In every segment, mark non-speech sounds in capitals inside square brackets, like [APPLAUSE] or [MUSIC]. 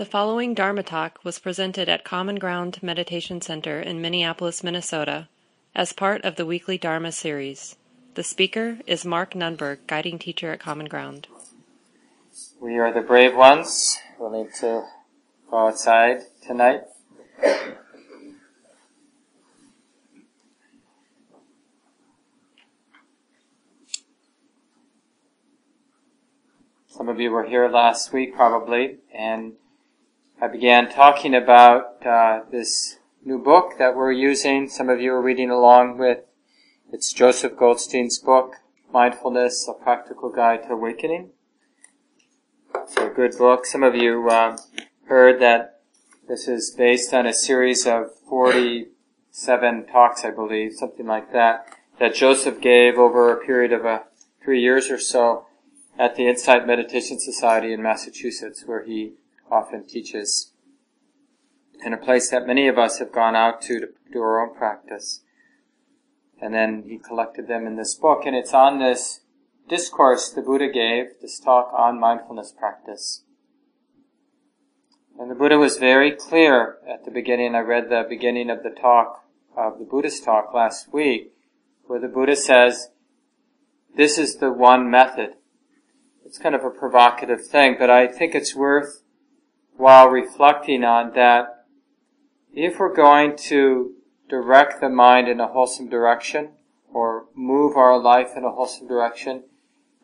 The following Dharma talk was presented at Common Ground Meditation Center in Minneapolis, Minnesota, as part of the weekly Dharma series. The speaker is Mark Nunberg, guiding teacher at Common Ground. We are the brave ones. We'll need to go outside tonight. Some of you were here last week probably, and I began talking about uh, this new book that we're using. Some of you are reading along with. It's Joseph Goldstein's book, Mindfulness, A Practical Guide to Awakening. It's a good book. Some of you uh, heard that this is based on a series of 47 talks, I believe, something like that, that Joseph gave over a period of uh, three years or so at the Insight Meditation Society in Massachusetts, where he often teaches, in a place that many of us have gone out to to do our own practice. And then he collected them in this book, and it's on this discourse the Buddha gave, this talk on mindfulness practice. And the Buddha was very clear at the beginning. I read the beginning of the talk, of the Buddha's talk last week, where the Buddha says, this is the one method it's kind of a provocative thing, but I think it's worth while reflecting on that if we're going to direct the mind in a wholesome direction or move our life in a wholesome direction,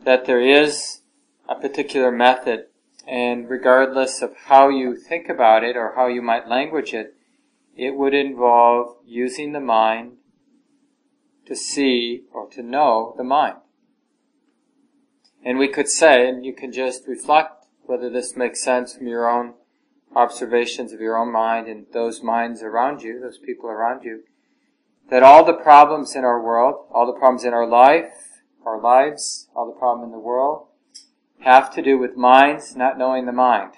that there is a particular method and regardless of how you think about it or how you might language it, it would involve using the mind to see or to know the mind. And we could say, and you can just reflect whether this makes sense from your own observations of your own mind and those minds around you, those people around you, that all the problems in our world, all the problems in our life, our lives, all the problem in the world, have to do with minds not knowing the mind,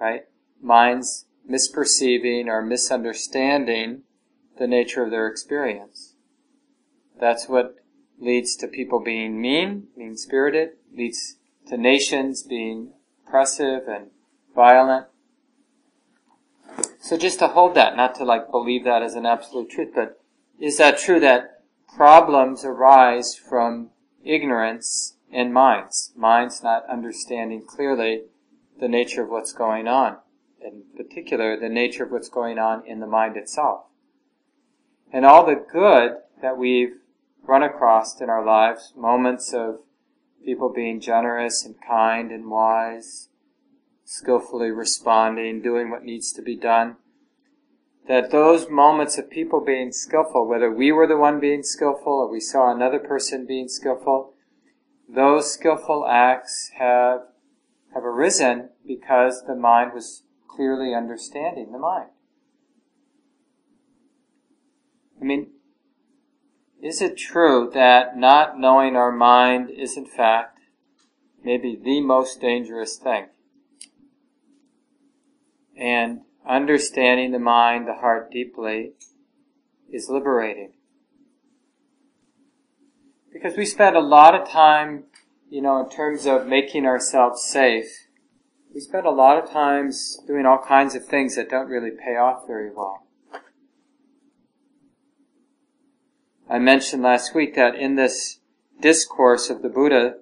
right? Minds misperceiving or misunderstanding the nature of their experience. That's what leads to people being mean, mean spirited, leads to nations being oppressive and violent. So just to hold that, not to like believe that as an absolute truth, but is that true that problems arise from ignorance in minds? Minds not understanding clearly the nature of what's going on. In particular, the nature of what's going on in the mind itself. And all the good that we've run across in our lives, moments of people being generous and kind and wise, skillfully responding, doing what needs to be done. That those moments of people being skillful, whether we were the one being skillful or we saw another person being skillful, those skillful acts have, have arisen because the mind was clearly understanding the mind. I mean, is it true that not knowing our mind is in fact maybe the most dangerous thing? And understanding the mind, the heart deeply is liberating. Because we spend a lot of time, you know, in terms of making ourselves safe, we spend a lot of times doing all kinds of things that don't really pay off very well. I mentioned last week that in this discourse of the Buddha,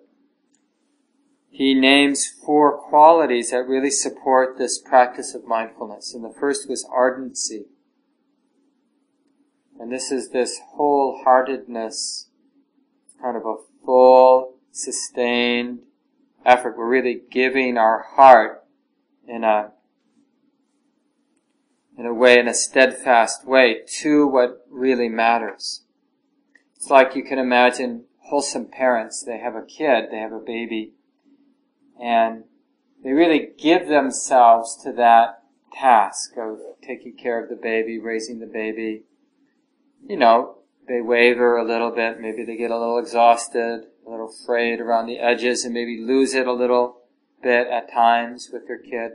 he names four qualities that really support this practice of mindfulness. And the first was ardency. And this is this wholeheartedness, kind of a full, sustained effort. We're really giving our heart in a in a way, in a steadfast way, to what really matters. It's like you can imagine wholesome parents. They have a kid, they have a baby, and they really give themselves to that task of taking care of the baby, raising the baby. You know, they waver a little bit, maybe they get a little exhausted, a little frayed around the edges, and maybe lose it a little bit at times with their kid.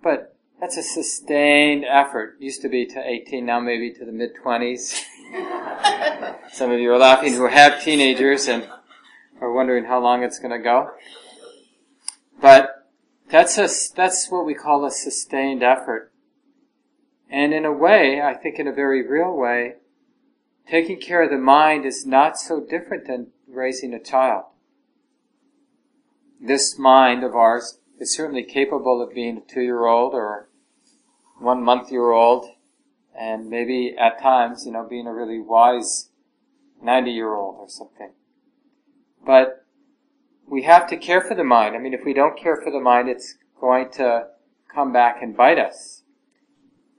But that's a sustained effort. Used to be to 18, now maybe to the mid 20s. [LAUGHS] Some of you are laughing who have teenagers and are wondering how long it's going to go. But that's a, that's what we call a sustained effort. And in a way, I think in a very real way, taking care of the mind is not so different than raising a child. This mind of ours is certainly capable of being a two-year-old or one month-year-old and maybe at times, you know, being a really wise 90-year-old or something. But we have to care for the mind. I mean, if we don't care for the mind, it's going to come back and bite us.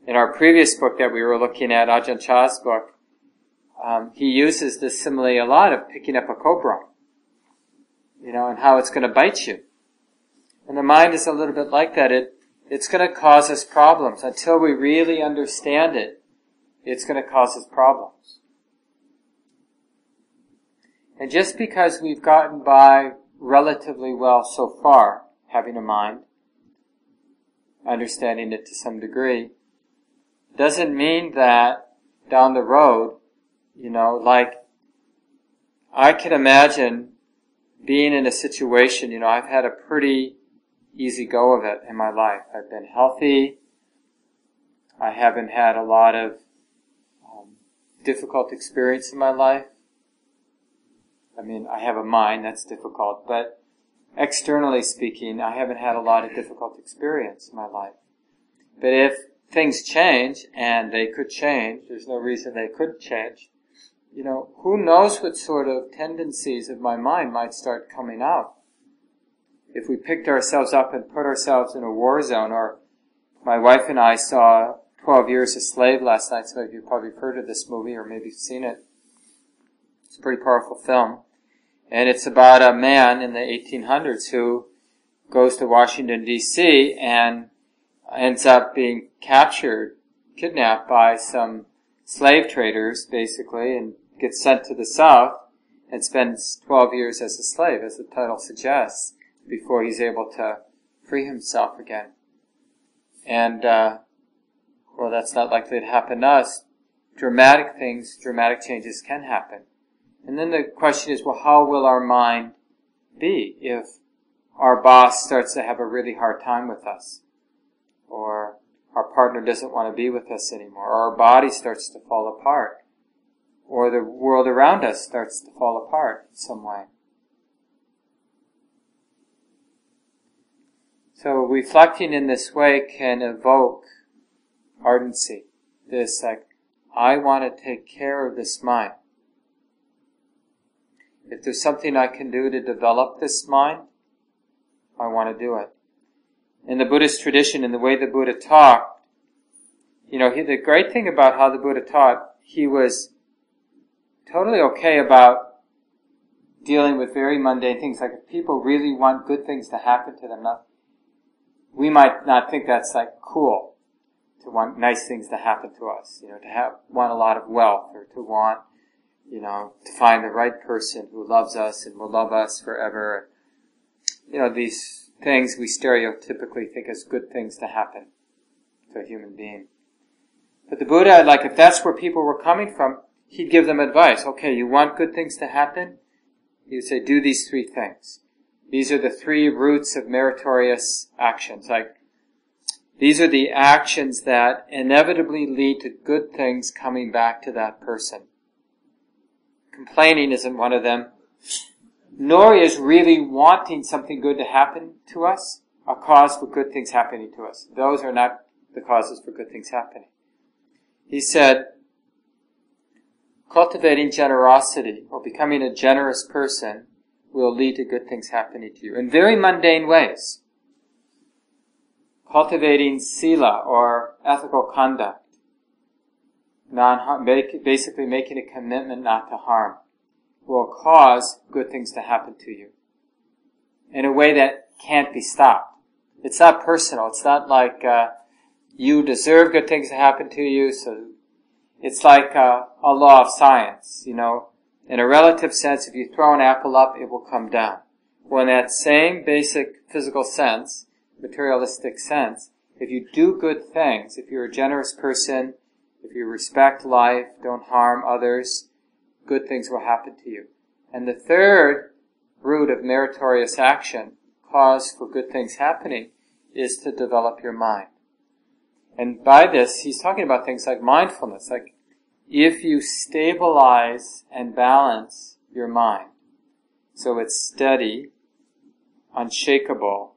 In our previous book that we were looking at, Ajahn Chah's book, um, he uses this simile a lot of picking up a cobra, you know, and how it's going to bite you. And the mind is a little bit like that. It it's going to cause us problems until we really understand it. It's going to cause us problems. And just because we've gotten by relatively well so far, having a mind, understanding it to some degree, doesn't mean that down the road, you know, like, I can imagine being in a situation, you know, I've had a pretty easy go of it in my life. I've been healthy. I haven't had a lot of um, difficult experience in my life. I mean, I have a mind that's difficult, but externally speaking, I haven't had a lot of difficult experience in my life. But if things change, and they could change, there's no reason they couldn't change, you know, who knows what sort of tendencies of my mind might start coming out if we picked ourselves up and put ourselves in a war zone, or my wife and I saw 12 Years a Slave last night. Some of you probably heard of this movie or maybe seen it. It's a pretty powerful film. And it's about a man in the 1800s who goes to Washington DC and ends up being captured, kidnapped by some slave traders, basically, and gets sent to the South and spends 12 years as a slave, as the title suggests before he's able to free himself again. And, uh, well, that's not likely to happen to us. Dramatic things, dramatic changes can happen. And then the question is, well, how will our mind be if our boss starts to have a really hard time with us? Or our partner doesn't want to be with us anymore, or our body starts to fall apart, or the world around us starts to fall apart in some way. So reflecting in this way can evoke ardency. This like, I want to take care of this mind. If there's something I can do to develop this mind, I want to do it. In the Buddhist tradition, in the way the Buddha taught, you know, he, the great thing about how the Buddha taught, he was totally okay about dealing with very mundane things. Like if people really want good things to happen to them, not we might not think that's like cool to want nice things to happen to us, you know, to have, want a lot of wealth or to want, you know, to find the right person who loves us and will love us forever. You know, these things we stereotypically think as good things to happen to a human being. But the Buddha, like if that's where people were coming from, he'd give them advice. Okay, you want good things to happen? He would say, do these three things. These are the three roots of meritorious actions. Like, these are the actions that inevitably lead to good things coming back to that person. Complaining isn't one of them. Nor is really wanting something good to happen to us a cause for good things happening to us. Those are not the causes for good things happening. He said, cultivating generosity or becoming a generous person will lead to good things happening to you in very mundane ways. Cultivating sila or ethical conduct. Non basically making a commitment not to harm will cause good things to happen to you in a way that can't be stopped. It's not personal. It's not like uh, you deserve good things to happen to you. So it's like uh, a law of science. You know, in a relative sense, if you throw an apple up, it will come down. Well, in that same basic physical sense, materialistic sense, if you do good things, if you're a generous person, if you respect life, don't harm others, good things will happen to you. And the third root of meritorious action, cause for good things happening, is to develop your mind. And by this, he's talking about things like mindfulness, like if you stabilize and balance your mind, so it's steady, unshakable,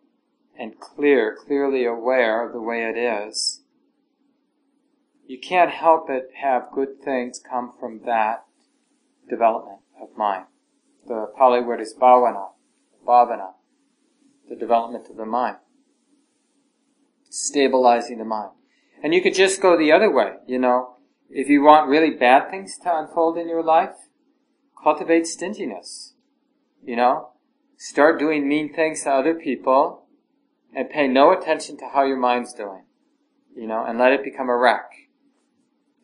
and clear, clearly aware of the way it is, you can't help but have good things come from that development of mind. The Pali word is bhavana, bhavana, the development of the mind. Stabilizing the mind. And you could just go the other way, you know. If you want really bad things to unfold in your life, cultivate stinginess. You know? Start doing mean things to other people and pay no attention to how your mind's doing. You know, and let it become a wreck.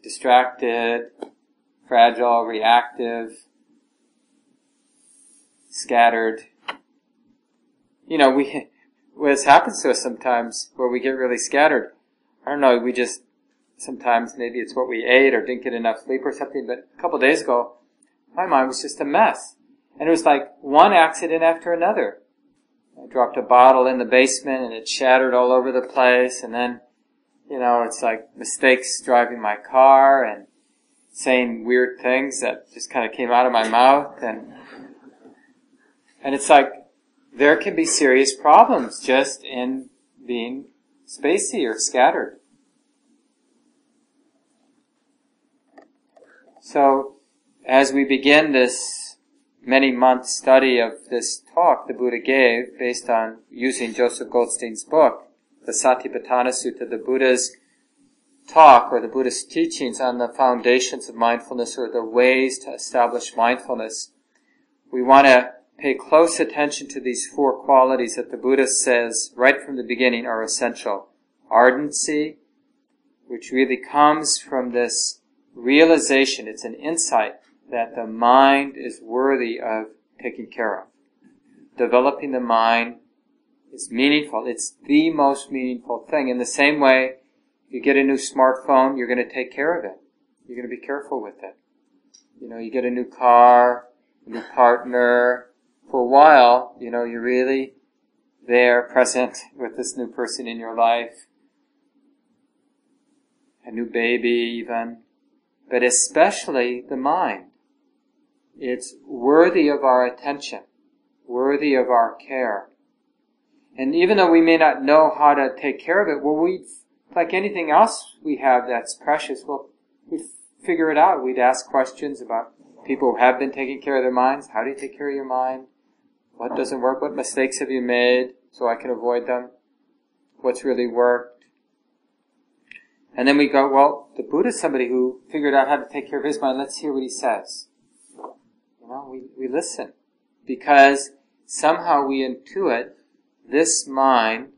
Distracted, fragile, reactive, scattered. You know, we, what happens to us sometimes where we get really scattered. I don't know, we just, sometimes maybe it's what we ate or didn't get enough sleep or something, but a couple days ago, my mind was just a mess. And it was like one accident after another. I dropped a bottle in the basement and it shattered all over the place and then, you know, it's like mistakes driving my car and saying weird things that just kind of came out of my mouth and, and it's like, there can be serious problems just in being spacey or scattered. So, as we begin this many month study of this talk the Buddha gave based on using Joseph Goldstein's book, the Satipatthana Sutta, the Buddha's talk or the Buddhist teachings on the foundations of mindfulness or the ways to establish mindfulness, we want to pay close attention to these four qualities that the Buddha says right from the beginning are essential. Ardency, which really comes from this realization, it's an insight that the mind is worthy of taking care of. Developing the mind is meaningful. It's the most meaningful thing. In the same way, you get a new smartphone, you're going to take care of it. You're going to be careful with it. You know, you get a new car, a new partner, for a while, you know, you're really there, present with this new person in your life, a new baby even, but especially the mind. It's worthy of our attention, worthy of our care. And even though we may not know how to take care of it, well, we, like anything else we have that's precious, well, we figure it out. We'd ask questions about people who have been taking care of their minds. How do you take care of your mind? What doesn't work? What mistakes have you made so I can avoid them? What's really worked? And then we go, well, the Buddha's somebody who figured out how to take care of his mind. Let's hear what he says. You know, we, we listen. Because somehow we intuit this mind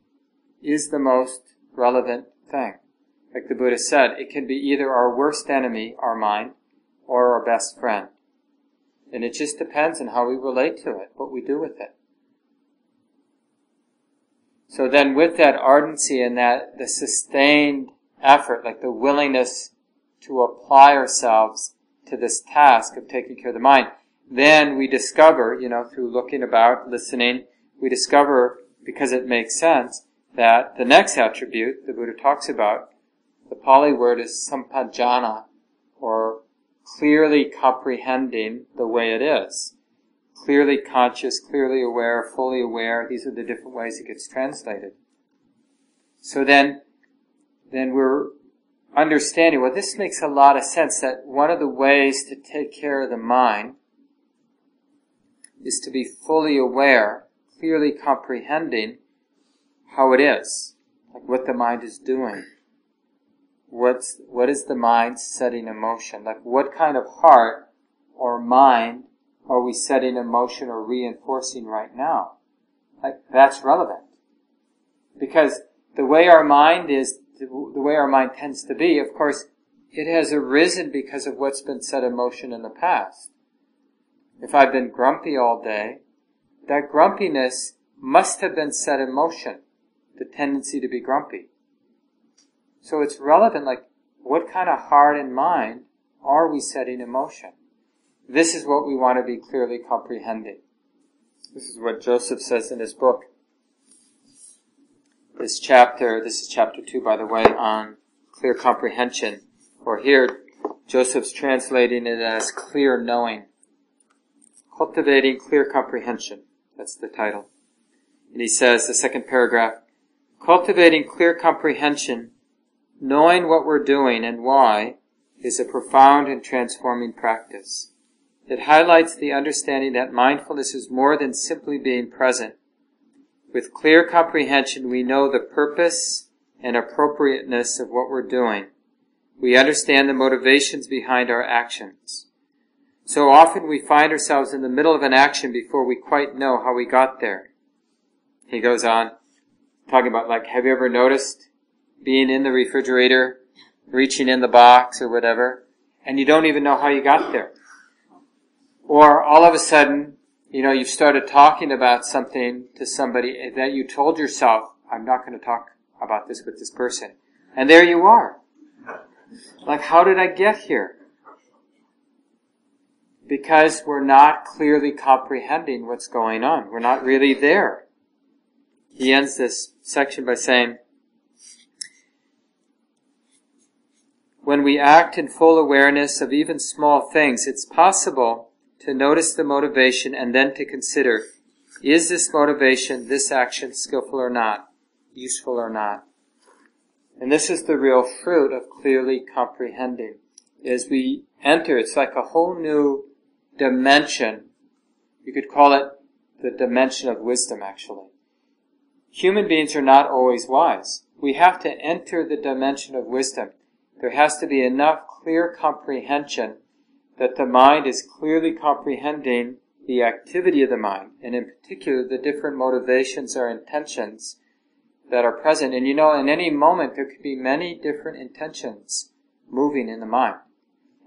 is the most relevant thing. Like the Buddha said, it can be either our worst enemy, our mind, or our best friend. And it just depends on how we relate to it, what we do with it. So then with that ardency and that, the sustained effort, like the willingness to apply ourselves to this task of taking care of the mind, then we discover, you know, through looking about, listening, we discover, because it makes sense, that the next attribute the Buddha talks about, the Pali word is sampajana, or clearly comprehending the way it is. Clearly conscious, clearly aware, fully aware. These are the different ways it gets translated. So then, then we're understanding, well, this makes a lot of sense that one of the ways to take care of the mind is to be fully aware, clearly comprehending how it is, like what the mind is doing what's what is the mind setting in motion? Like what kind of heart or mind are we setting in motion or reinforcing right now? Like that's relevant. Because the way our mind is, the way our mind tends to be, of course, it has arisen because of what's been set in motion in the past. If I've been grumpy all day, that grumpiness must have been set in motion, the tendency to be grumpy. So it's relevant, like, what kind of heart and mind are we setting in motion? This is what we want to be clearly comprehending. This is what Joseph says in his book. this chapter, this is chapter 2 by the way, on clear comprehension. Or here, Joseph's translating it as clear knowing. Cultivating clear comprehension. That's the title. And he says, the second paragraph, cultivating clear comprehension, knowing what we're doing and why, is a profound and transforming practice. It highlights the understanding that mindfulness is more than simply being present. With clear comprehension, we know the purpose and appropriateness of what we're doing. We understand the motivations behind our actions. So often we find ourselves in the middle of an action before we quite know how we got there. He goes on, talking about like, have you ever noticed being in the refrigerator, reaching in the box or whatever, and you don't even know how you got there? Or all of a sudden, you know, you've started talking about something to somebody that you told yourself, I'm not going to talk about this with this person. And there you are. Like, how did I get here? Because we're not clearly comprehending what's going on. We're not really there. He ends this section by saying, When we act in full awareness of even small things, it's possible to notice the motivation and then to consider, is this motivation, this action skillful or not, useful or not? And this is the real fruit of clearly comprehending. As we enter, it's like a whole new dimension. You could call it the dimension of wisdom, actually. Human beings are not always wise. We have to enter the dimension of wisdom. There has to be enough clear comprehension that the mind is clearly comprehending the activity of the mind, and in particular the different motivations or intentions that are present. And you know, in any moment there could be many different intentions moving in the mind.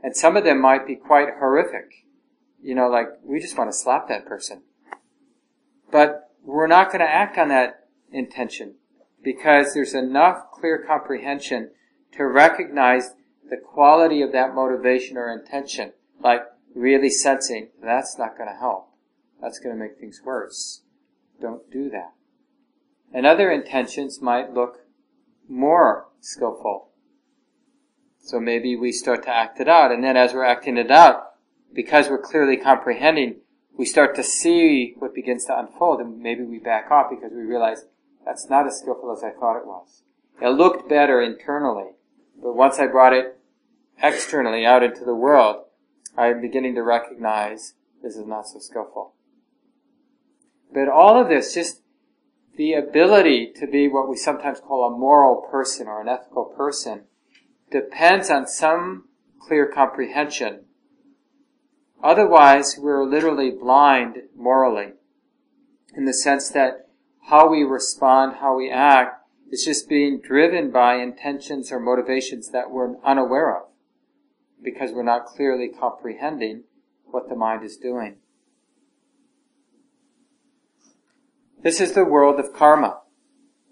And some of them might be quite horrific. You know, like, we just want to slap that person. But we're not going to act on that intention because there's enough clear comprehension to recognize the quality of that motivation or intention like really sensing that's not going to help. That's going to make things worse. Don't do that. And other intentions might look more skillful. So maybe we start to act it out, and then as we're acting it out, because we're clearly comprehending, we start to see what begins to unfold, and maybe we back off because we realize that's not as skillful as I thought it was. It looked better internally, but once I brought it externally out into the world, I am beginning to recognize this is not so skillful. But all of this, just the ability to be what we sometimes call a moral person or an ethical person, depends on some clear comprehension. Otherwise, we're literally blind morally in the sense that how we respond, how we act, is just being driven by intentions or motivations that we're unaware of because we're not clearly comprehending what the mind is doing. This is the world of karma,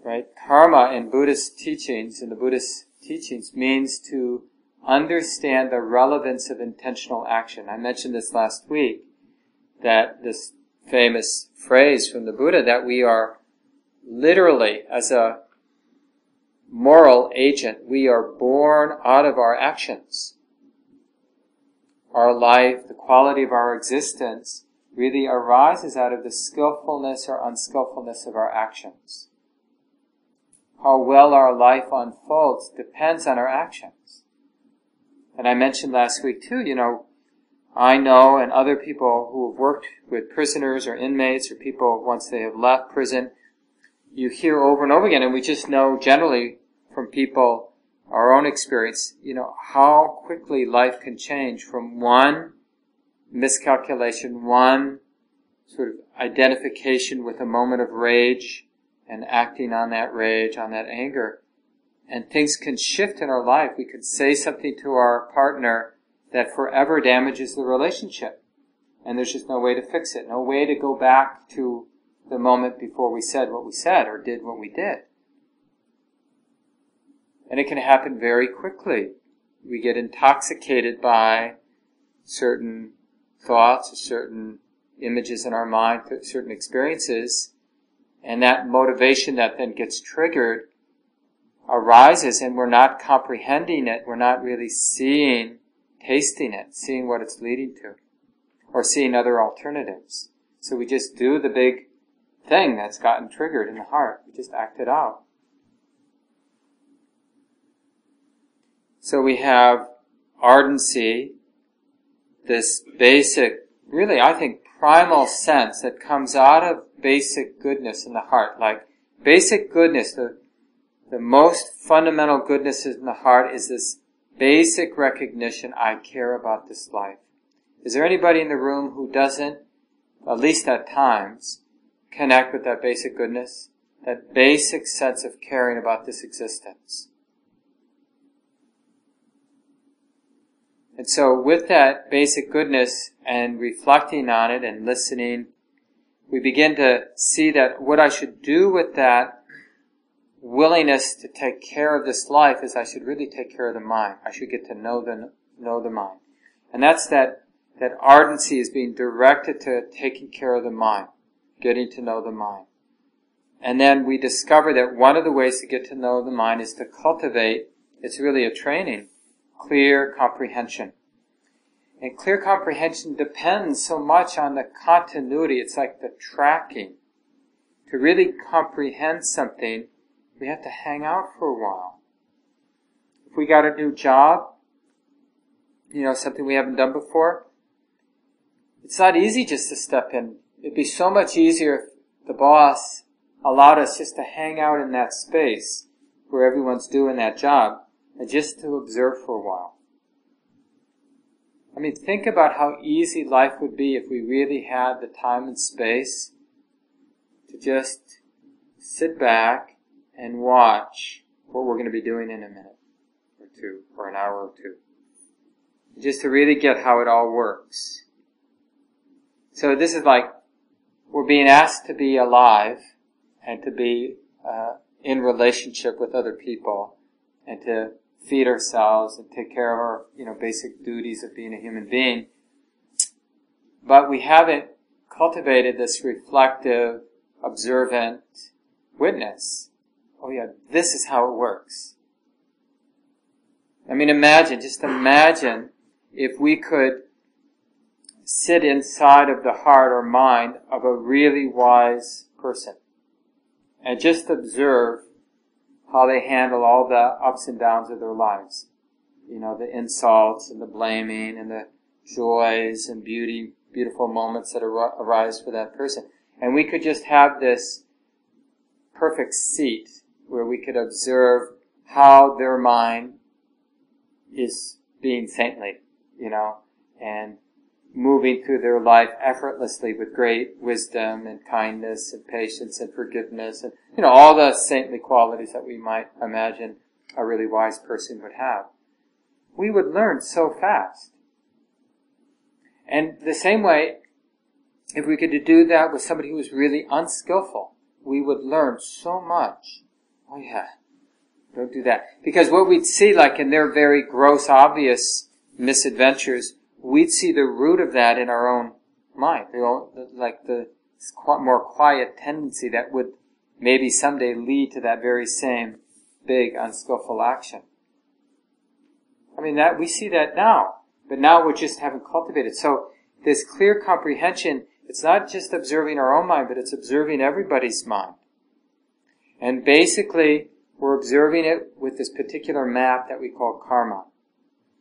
right? Karma in Buddhist teachings, in the Buddhist teachings, means to understand the relevance of intentional action. I mentioned this last week, that this famous phrase from the Buddha that we are literally, as a moral agent, we are born out of our actions our life, the quality of our existence, really arises out of the skillfulness or unskillfulness of our actions. How well our life unfolds depends on our actions. And I mentioned last week too, you know, I know and other people who have worked with prisoners or inmates or people once they have left prison, you hear over and over again, and we just know generally from people our own experience, you know, how quickly life can change from one miscalculation, one sort of identification with a moment of rage and acting on that rage, on that anger. And things can shift in our life. We could say something to our partner that forever damages the relationship. And there's just no way to fix it. No way to go back to the moment before we said what we said or did what we did. And it can happen very quickly. We get intoxicated by certain thoughts, or certain images in our mind, certain experiences, And that motivation that then gets triggered arises and we're not comprehending it. We're not really seeing, tasting it, seeing what it's leading to, or seeing other alternatives. So we just do the big thing that's gotten triggered in the heart. We just act it out. So we have ardency, this basic, really I think primal sense that comes out of basic goodness in the heart. Like basic goodness, the, the most fundamental goodness in the heart is this basic recognition, I care about this life. Is there anybody in the room who doesn't, at least at times, connect with that basic goodness? That basic sense of caring about this existence? And so with that basic goodness and reflecting on it and listening, we begin to see that what I should do with that willingness to take care of this life is I should really take care of the mind. I should get to know the, know the mind. And that's that, that ardency is being directed to taking care of the mind, getting to know the mind. And then we discover that one of the ways to get to know the mind is to cultivate, it's really a training, clear comprehension. And clear comprehension depends so much on the continuity. It's like the tracking. To really comprehend something, we have to hang out for a while. If we got a new job, you know, something we haven't done before, it's not easy just to step in. It'd be so much easier if the boss allowed us just to hang out in that space where everyone's doing that job and just to observe for a while. I mean, think about how easy life would be if we really had the time and space to just sit back and watch what we're going to be doing in a minute or two or an hour or two. Just to really get how it all works. So this is like we're being asked to be alive and to be uh, in relationship with other people and to feed ourselves and take care of our, you know, basic duties of being a human being. But we haven't cultivated this reflective, observant witness. Oh yeah, this is how it works. I mean, imagine, just imagine if we could sit inside of the heart or mind of a really wise person and just observe how they handle all the ups and downs of their lives. You know, the insults and the blaming and the joys and beauty, beautiful moments that ar- arise for that person. And we could just have this perfect seat where we could observe how their mind is being saintly, you know, and moving through their life effortlessly with great wisdom and kindness and patience and forgiveness and, you know, all the saintly qualities that we might imagine a really wise person would have. We would learn so fast. And the same way, if we could do that with somebody who was really unskillful, we would learn so much. Oh yeah, don't do that. Because what we'd see, like in their very gross, obvious misadventures, we'd see the root of that in our own mind. You know, like the more quiet tendency that would maybe someday lead to that very same big unskillful action. I mean that we see that now, but now we just haven't cultivated. So this clear comprehension, it's not just observing our own mind, but it's observing everybody's mind. And basically, we're observing it with this particular map that we call karma.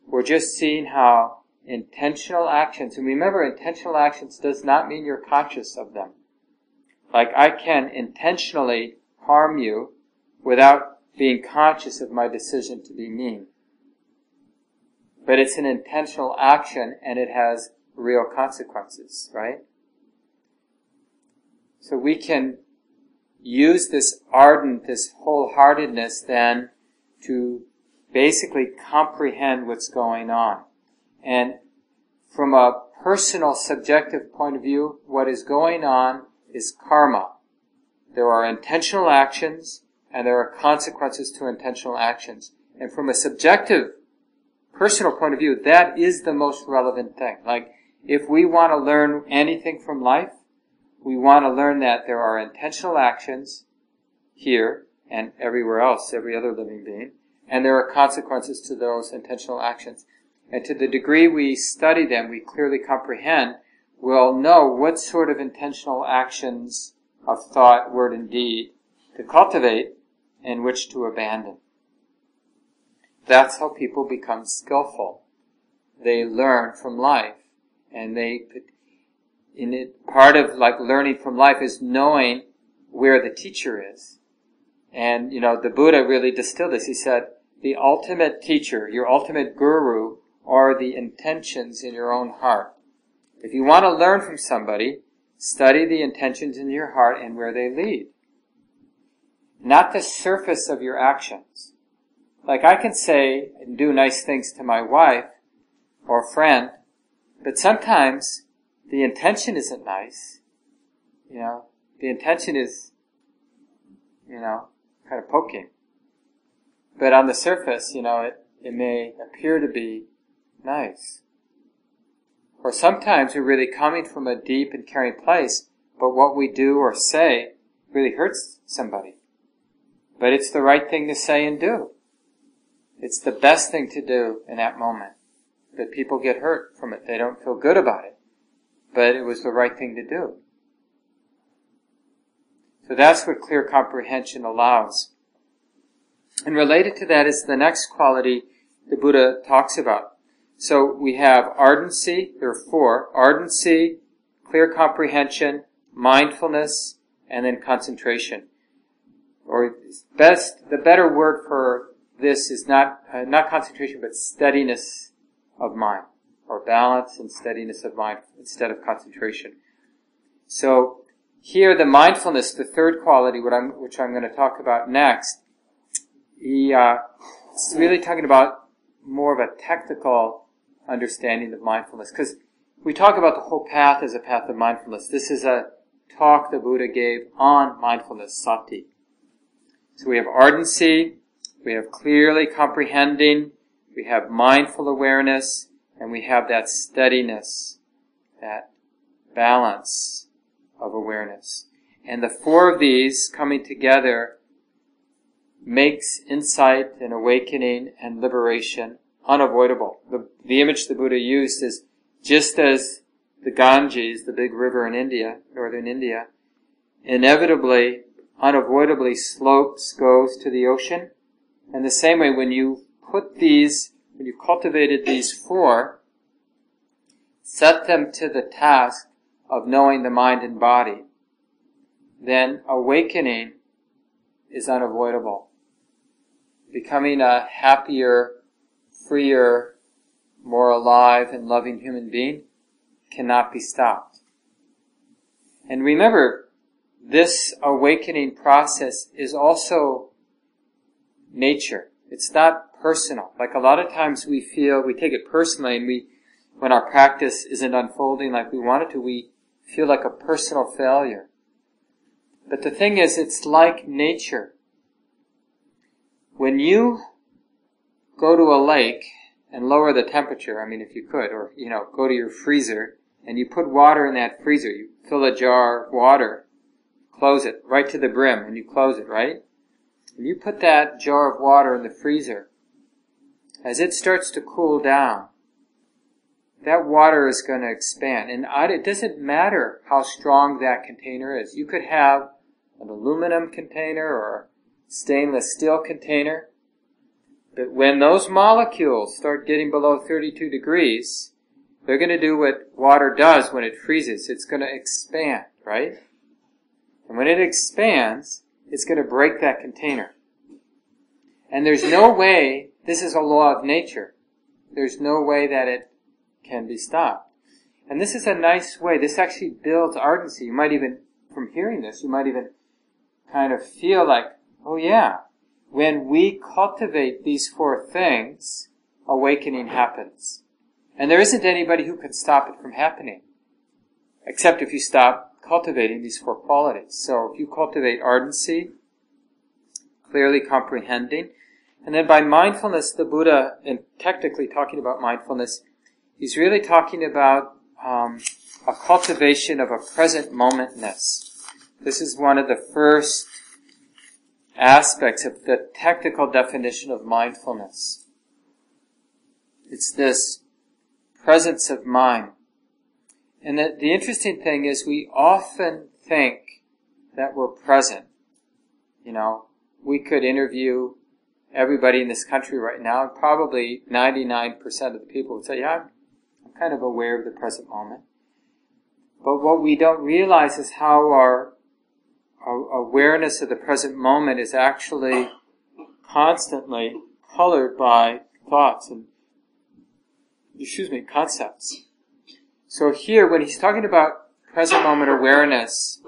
We're just seeing how intentional actions, and remember intentional actions does not mean you're conscious of them. Like I can intentionally harm you without being conscious of my decision to be mean. But it's an intentional action and it has real consequences, right? So we can use this ardent, this wholeheartedness then to basically comprehend what's going on. And from a personal, subjective point of view, what is going on is karma. There are intentional actions and there are consequences to intentional actions. And from a subjective, personal point of view, that is the most relevant thing. Like, if we want to learn anything from life, we want to learn that there are intentional actions here and everywhere else, every other living being, and there are consequences to those intentional actions. And to the degree we study them, we clearly comprehend, we'll know what sort of intentional actions of thought, word, and deed to cultivate and which to abandon. That's how people become skillful. They learn from life and they, in it, part of like learning from life is knowing where the teacher is. And, you know, the Buddha really distilled this. He said, the ultimate teacher, your ultimate guru, are the intentions in your own heart. If you want to learn from somebody, study the intentions in your heart and where they lead. Not the surface of your actions. Like I can say and do nice things to my wife or friend, but sometimes the intention isn't nice. You know, the intention is, you know, kind of poking. But on the surface, you know, it, it may appear to be nice. Or sometimes we're really coming from a deep and caring place, but what we do or say really hurts somebody. But it's the right thing to say and do. It's the best thing to do in that moment. But people get hurt from it. They don't feel good about it. But it was the right thing to do. So that's what clear comprehension allows. And related to that is the next quality the Buddha talks about. So we have ardency, there are four, ardency, clear comprehension, mindfulness, and then concentration. Or best, the better word for this is not, uh, not concentration, but steadiness of mind, or balance and steadiness of mind instead of concentration. So here the mindfulness, the third quality, I'm, which I'm going to talk about next, he, uh, it's really talking about more of a technical understanding of mindfulness. Because we talk about the whole path as a path of mindfulness. This is a talk the Buddha gave on mindfulness, sati. So we have ardency, we have clearly comprehending, we have mindful awareness, and we have that steadiness, that balance of awareness. And the four of these coming together makes insight and awakening and liberation unavoidable. The, the image the Buddha used is just as the Ganges, the big river in India, northern India, inevitably, unavoidably slopes, goes to the ocean. And the same way, when you put these, when you've cultivated these four, set them to the task of knowing the mind and body, then awakening is unavoidable becoming a happier, freer, more alive and loving human being cannot be stopped. And remember, this awakening process is also nature. It's not personal. Like a lot of times we feel, we take it personally and we, when our practice isn't unfolding like we want it to, we feel like a personal failure. But the thing is, it's like nature. When you go to a lake and lower the temperature, I mean, if you could, or, you know, go to your freezer and you put water in that freezer, you fill a jar of water, close it right to the brim and you close it, right? And you put that jar of water in the freezer. As it starts to cool down, that water is going to expand. And it doesn't matter how strong that container is. You could have an aluminum container or a stainless steel container. But when those molecules start getting below 32 degrees, they're going to do what water does when it freezes. It's going to expand, right? And when it expands, it's going to break that container. And there's no way, this is a law of nature, there's no way that it can be stopped. And this is a nice way, this actually builds ardency. You might even, from hearing this, you might even kind of feel like, Oh yeah. When we cultivate these four things, awakening happens. And there isn't anybody who can stop it from happening. Except if you stop cultivating these four qualities. So if you cultivate ardency, clearly comprehending, and then by mindfulness, the Buddha, and technically talking about mindfulness, he's really talking about um, a cultivation of a present momentness. This is one of the first aspects of the technical definition of mindfulness. It's this presence of mind. And the, the interesting thing is we often think that we're present. You know, we could interview everybody in this country right now, and probably 99% of the people would say, yeah, I'm, I'm kind of aware of the present moment. But what we don't realize is how our, our awareness of the present moment is actually constantly colored by thoughts and, excuse me, concepts. So here, when he's talking about present moment awareness,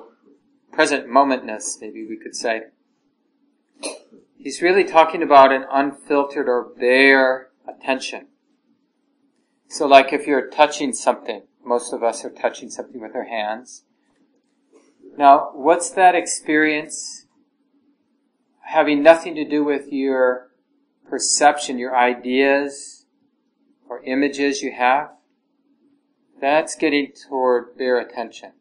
present momentness, maybe we could say, he's really talking about an unfiltered or bare attention. So like if you're touching something, most of us are touching something with our hands. Now, what's that experience having nothing to do with your perception, your ideas, or images you have? That's getting toward bare attention.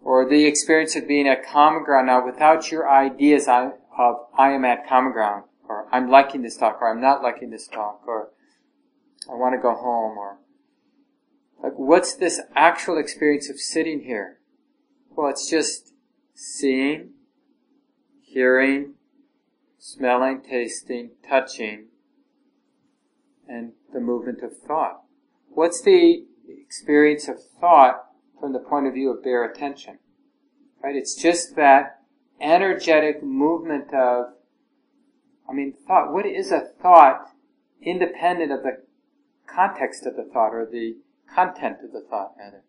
Or the experience of being at common ground now without your ideas of I am at common ground, or I'm liking this talk, or I'm not liking this talk, or I want to go home, or like what's this actual experience of sitting here? Well, it's just seeing, hearing, smelling, tasting, touching, and the movement of thought. What's the experience of thought from the point of view of bare attention? Right? It's just that energetic movement of, I mean, thought. What is a thought independent of the context of the thought or the content of the thought, rather.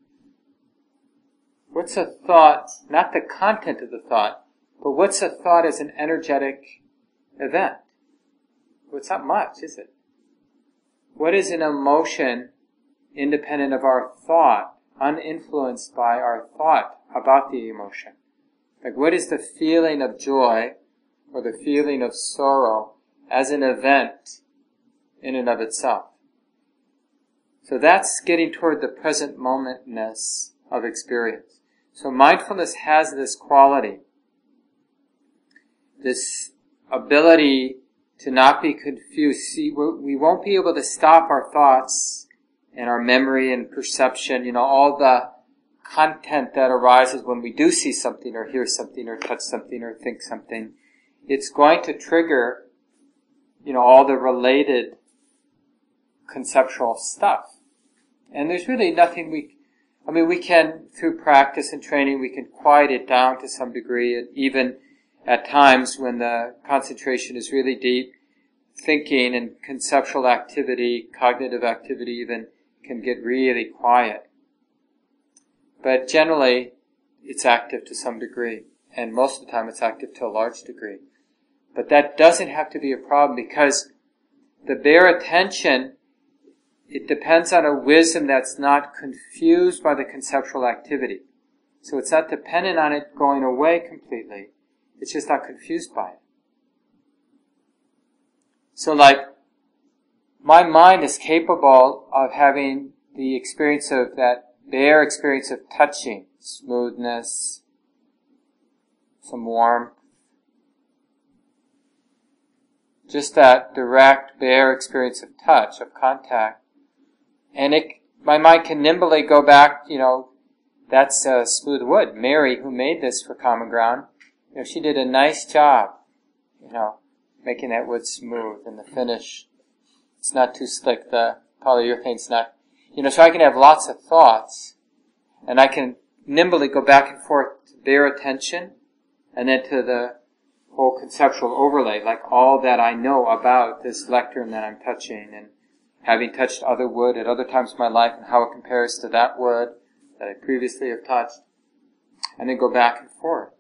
What's a thought, not the content of the thought, but what's a thought as an energetic event? Well, it's not much, is it? What is an emotion independent of our thought, uninfluenced by our thought about the emotion? Like, what is the feeling of joy or the feeling of sorrow as an event in and of itself? So that's getting toward the present momentness of experience. So mindfulness has this quality, this ability to not be confused. See, we won't be able to stop our thoughts and our memory and perception, you know, all the content that arises when we do see something or hear something or touch something or think something. It's going to trigger, you know, all the related conceptual stuff. And there's really nothing we, I mean, we can, through practice and training, we can quiet it down to some degree, and even at times when the concentration is really deep, thinking and conceptual activity, cognitive activity even, can get really quiet. But generally, it's active to some degree, and most of the time it's active to a large degree. But that doesn't have to be a problem because the bare attention it depends on a wisdom that's not confused by the conceptual activity. So it's not dependent on it going away completely. It's just not confused by it. So like, my mind is capable of having the experience of that bare experience of touching, smoothness, some warmth, just that direct, bare experience of touch, of contact, and it, my mind can nimbly go back, you know, that's uh, smooth wood. Mary, who made this for Common Ground, you know, she did a nice job, you know, making that wood smooth and the finish. It's not too slick. The polyurethane's not, you know, so I can have lots of thoughts and I can nimbly go back and forth to bare attention and then to the whole conceptual overlay, like all that I know about this lectern that I'm touching and having touched other wood at other times of my life and how it compares to that wood that I previously have touched, and then go back and forth.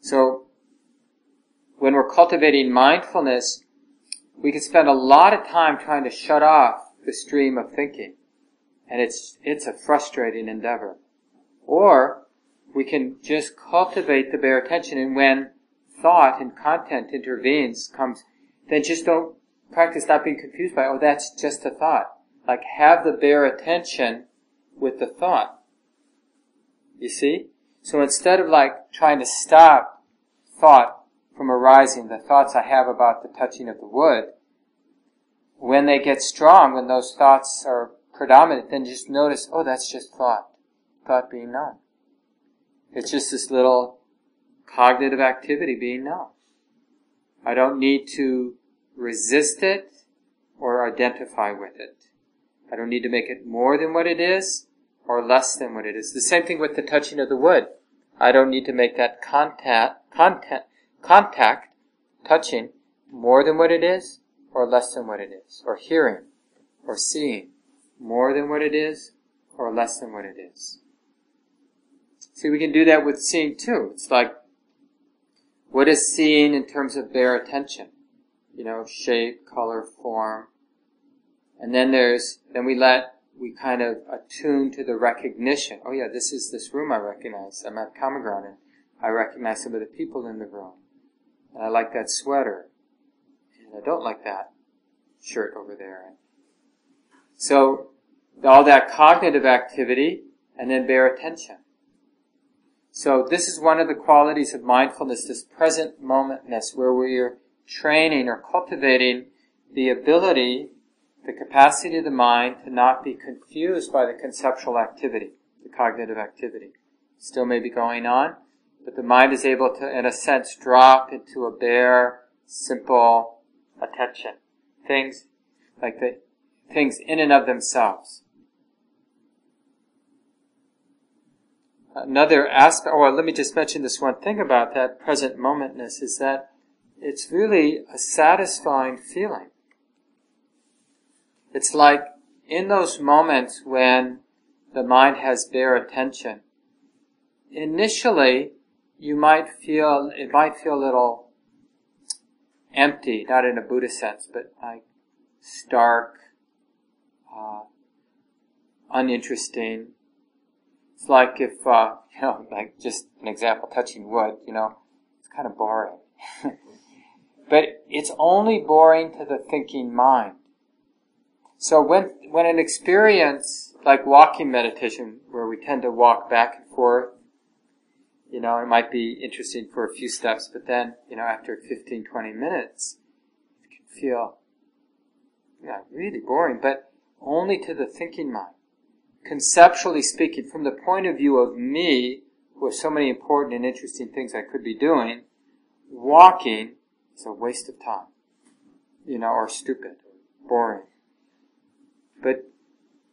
So, when we're cultivating mindfulness, we can spend a lot of time trying to shut off the stream of thinking. And it's, it's a frustrating endeavor. Or, we can just cultivate the bare attention and when thought and content intervenes, comes, then just don't practice not being confused by, oh, that's just a thought. like have the bare attention with the thought. You see? So instead of like trying to stop thought from arising, the thoughts I have about the touching of the wood, when they get strong, when those thoughts are predominant, then just notice, oh, that's just thought. Thought being known. It's just this little cognitive activity being known. I don't need to resist it or identify with it. I don't need to make it more than what it is or less than what it is. The same thing with the touching of the wood. I don't need to make that contact, contact, contact, touching, more than what it is or less than what it is. Or hearing or seeing, more than what it is or less than what it is. See, we can do that with seeing too. It's like, what is seeing in terms of bare attention? You know, shape, color, form. And then there's, then we let, we kind of attune to the recognition. Oh yeah, this is this room I recognize. I'm at Common and I recognize some of the people in the room. And I like that sweater. And I don't like that shirt over there. So, all that cognitive activity and then bare attention. So this is one of the qualities of mindfulness, this present momentness, where we are training or cultivating the ability, the capacity of the mind to not be confused by the conceptual activity, the cognitive activity. Still may be going on, but the mind is able to, in a sense, drop into a bare, simple attention. Things like the things in and of themselves. Another aspect, or let me just mention this one thing about that present momentness is that it's really a satisfying feeling. It's like in those moments when the mind has bare attention, initially you might feel, it might feel a little empty, not in a Buddhist sense, but like stark, uh, uninteresting, it's like if, uh, [LAUGHS] you know, like just an example, touching wood, you know, it's kind of boring. [LAUGHS] but it's only boring to the thinking mind. So when, when an experience, like walking meditation, where we tend to walk back and forth, you know, it might be interesting for a few steps, but then, you know, after 15, 20 minutes, it can feel, yeah, really boring, but only to the thinking mind conceptually speaking, from the point of view of me, who with so many important and interesting things I could be doing, walking is a waste of time. You know, or stupid, boring. But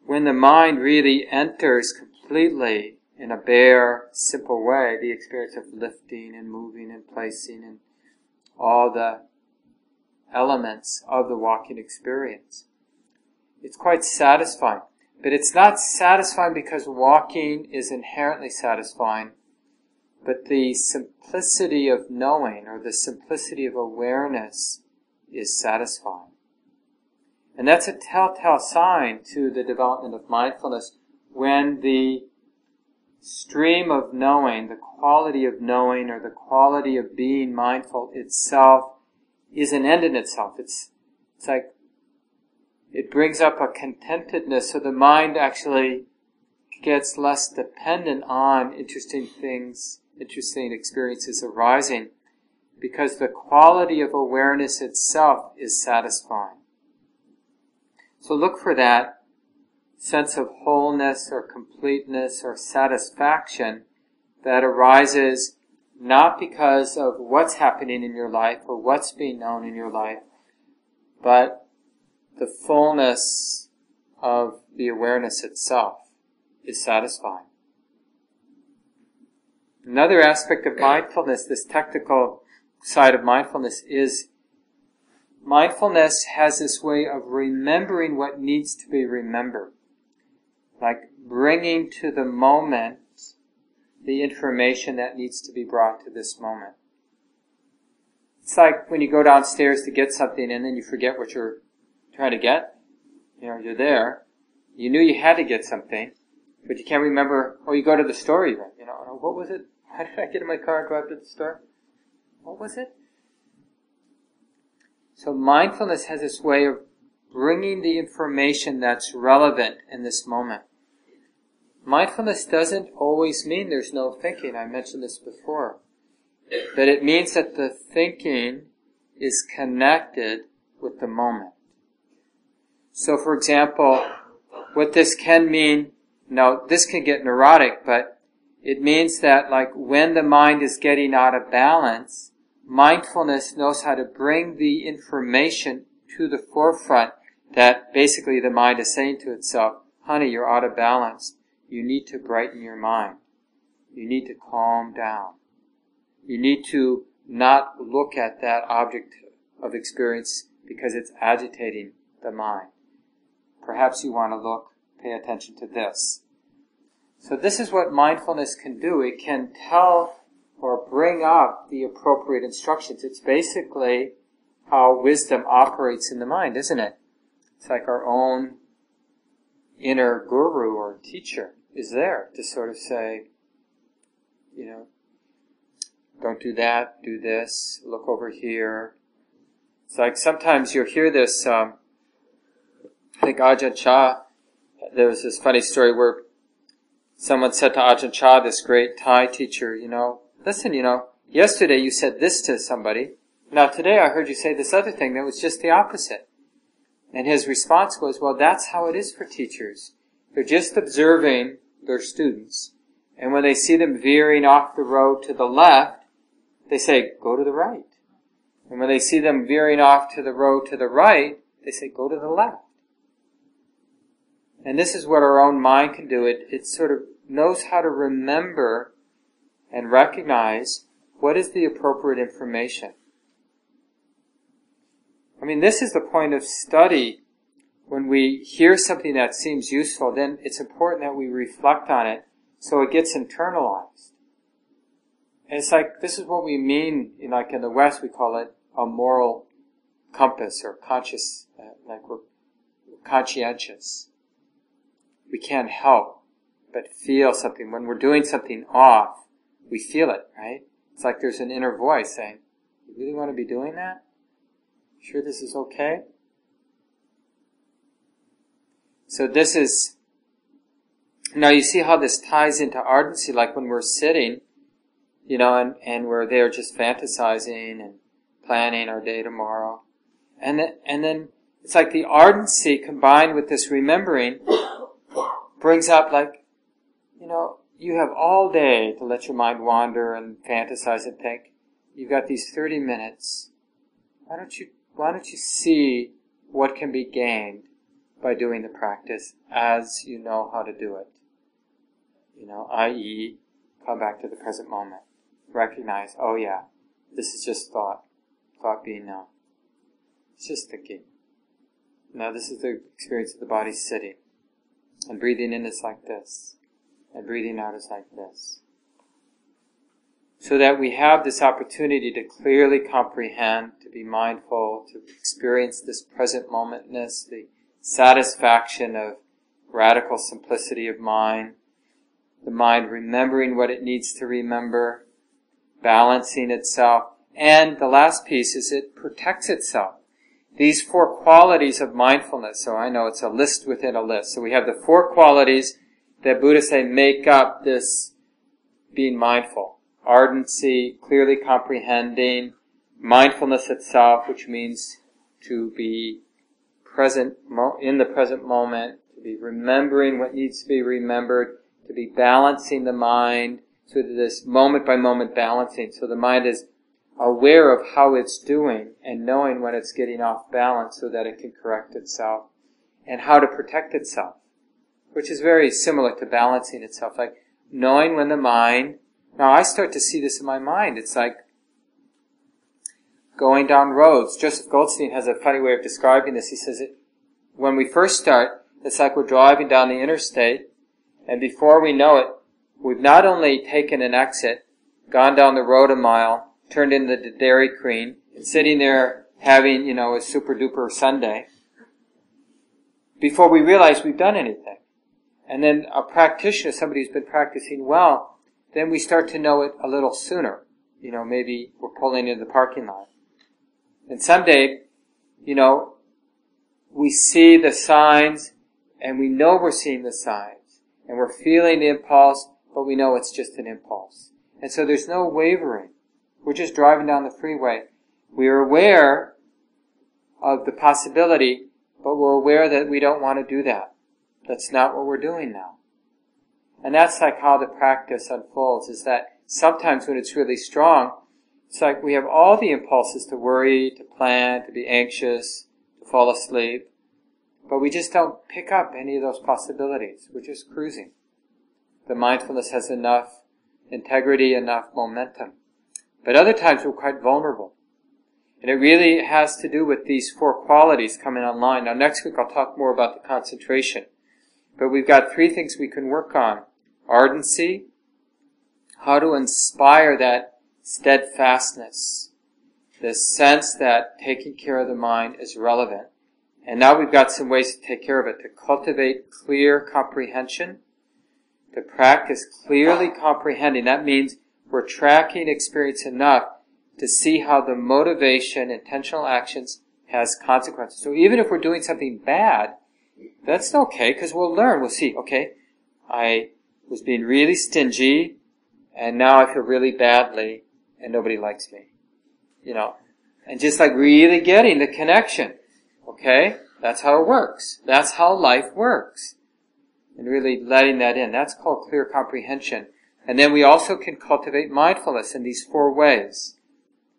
when the mind really enters completely in a bare, simple way, the experience of lifting and moving and placing and all the elements of the walking experience, it's quite satisfying. But it's not satisfying because walking is inherently satisfying, but the simplicity of knowing or the simplicity of awareness is satisfying. And that's a telltale sign to the development of mindfulness when the stream of knowing, the quality of knowing or the quality of being mindful itself is an end in itself. It's, it's like it brings up a contentedness so the mind actually gets less dependent on interesting things, interesting experiences arising because the quality of awareness itself is satisfying. So look for that sense of wholeness or completeness or satisfaction that arises not because of what's happening in your life or what's being known in your life, but the fullness of the awareness itself is satisfying. Another aspect of mindfulness, this technical side of mindfulness, is mindfulness has this way of remembering what needs to be remembered. Like bringing to the moment the information that needs to be brought to this moment. It's like when you go downstairs to get something and then you forget what you're trying to get. You know, you're there. You knew you had to get something, but you can't remember. Oh, you go to the store even. You know, oh, what was it? [LAUGHS] How did I get in my car and drive to the store? What was it? So mindfulness has this way of bringing the information that's relevant in this moment. Mindfulness doesn't always mean there's no thinking. I mentioned this before. But it means that the thinking is connected with the moment. So for example, what this can mean, now this can get neurotic, but it means that like when the mind is getting out of balance, mindfulness knows how to bring the information to the forefront that basically the mind is saying to itself, honey, you're out of balance. You need to brighten your mind. You need to calm down. You need to not look at that object of experience because it's agitating the mind. Perhaps you want to look, pay attention to this. So this is what mindfulness can do. It can tell or bring up the appropriate instructions. It's basically how wisdom operates in the mind, isn't it? It's like our own inner guru or teacher is there to sort of say, you know, don't do that, do this, look over here. It's like sometimes you'll hear this, um, I think Ajahn Chah, there was this funny story where someone said to Ajahn Chah, this great Thai teacher, you know, listen, you know, yesterday you said this to somebody. Now today I heard you say this other thing that was just the opposite. And his response was, well, that's how it is for teachers. They're just observing their students. And when they see them veering off the road to the left, they say, go to the right. And when they see them veering off to the road to the right, they say, go to the left. And this is what our own mind can do. It, it sort of knows how to remember and recognize what is the appropriate information. I mean, this is the point of study. When we hear something that seems useful, then it's important that we reflect on it so it gets internalized. And it's like, this is what we mean, like in the West, we call it a moral compass or conscious, uh, like we're conscientious. We can't help but feel something. When we're doing something off, we feel it, right? It's like there's an inner voice saying, you really want to be doing that? Sure this is okay? So this is, now you see how this ties into ardency, like when we're sitting, you know, and, and we're there just fantasizing and planning our day tomorrow. And then, and then it's like the ardency combined with this remembering [COUGHS] brings up like, you know, you have all day to let your mind wander and fantasize and think. You've got these 30 minutes. Why don't you, why don't you see what can be gained by doing the practice as you know how to do it? You know, i.e., come back to the present moment. Recognize, oh yeah, this is just thought. Thought being known. It's just thinking. Now this is the experience of the body sitting. And breathing in is like this and breathing out is like this. So that we have this opportunity to clearly comprehend, to be mindful, to experience this present momentness, the satisfaction of radical simplicity of mind, the mind remembering what it needs to remember, balancing itself, and the last piece is it protects itself. These four qualities of mindfulness, so I know it's a list within a list. So we have the four qualities that Buddha say make up this being mindful. Ardency, clearly comprehending, mindfulness itself, which means to be present in the present moment, to be remembering what needs to be remembered, to be balancing the mind, so this moment by moment balancing, so the mind is aware of how it's doing and knowing when it's getting off balance so that it can correct itself and how to protect itself which is very similar to balancing itself, like knowing when the mind, now I start to see this in my mind, it's like going down roads. Joseph Goldstein has a funny way of describing this. He says it, when we first start, it's like we're driving down the interstate, and before we know it, we've not only taken an exit, gone down the road a mile, turned into the Dairy Queen, and sitting there having, you know, a super duper sundae, before we realize we've done anything and then a practitioner, somebody who's been practicing well, then we start to know it a little sooner. You know, maybe we're pulling into the parking lot. And someday, you know, we see the signs and we know we're seeing the signs and we're feeling the impulse, but we know it's just an impulse. And so there's no wavering. We're just driving down the freeway. We are aware of the possibility, but we're aware that we don't want to do that. That's not what we're doing now. And that's like how the practice unfolds, is that sometimes when it's really strong, it's like we have all the impulses to worry, to plan, to be anxious, to fall asleep, but we just don't pick up any of those possibilities. We're just cruising. The mindfulness has enough integrity, enough momentum. But other times we're quite vulnerable. And it really has to do with these four qualities coming online. Now next week I'll talk more about the concentration. But we've got three things we can work on. Ardency, how to inspire that steadfastness, the sense that taking care of the mind is relevant. And now we've got some ways to take care of it, to cultivate clear comprehension, to practice clearly comprehending. That means we're tracking experience enough to see how the motivation, intentional actions has consequences. So even if we're doing something bad, that's okay because we'll learn. We'll see, okay, I was being really stingy and now I feel really badly and nobody likes me. You know, and just like really getting the connection. Okay? That's how it works. That's how life works and really letting that in. That's called clear comprehension. And then we also can cultivate mindfulness in these four ways.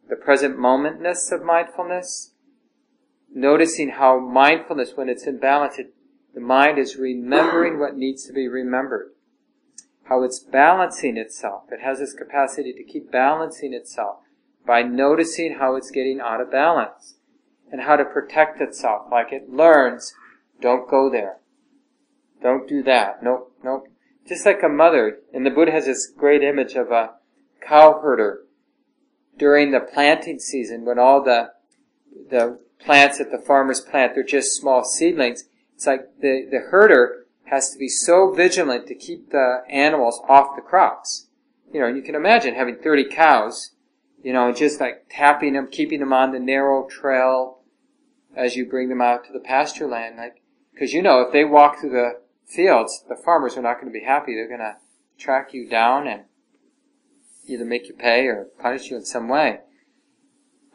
The present momentness of mindfulness, noticing how mindfulness, when it's in balance, it, the mind is remembering what needs to be remembered. How it's balancing itself. It has this capacity to keep balancing itself by noticing how it's getting out of balance and how to protect itself. Like it learns, don't go there. Don't do that. Nope, nope. Just like a mother, and the Buddha has this great image of a cow herder during the planting season when all the the plants that the farmers plant, they're just small seedlings. It's like the, the herder has to be so vigilant to keep the animals off the crops. You know, you can imagine having 30 cows, you know, just like tapping them, keeping them on the narrow trail as you bring them out to the pasture land. Like, cause you know, if they walk through the fields, the farmers are not going to be happy. They're going to track you down and either make you pay or punish you in some way.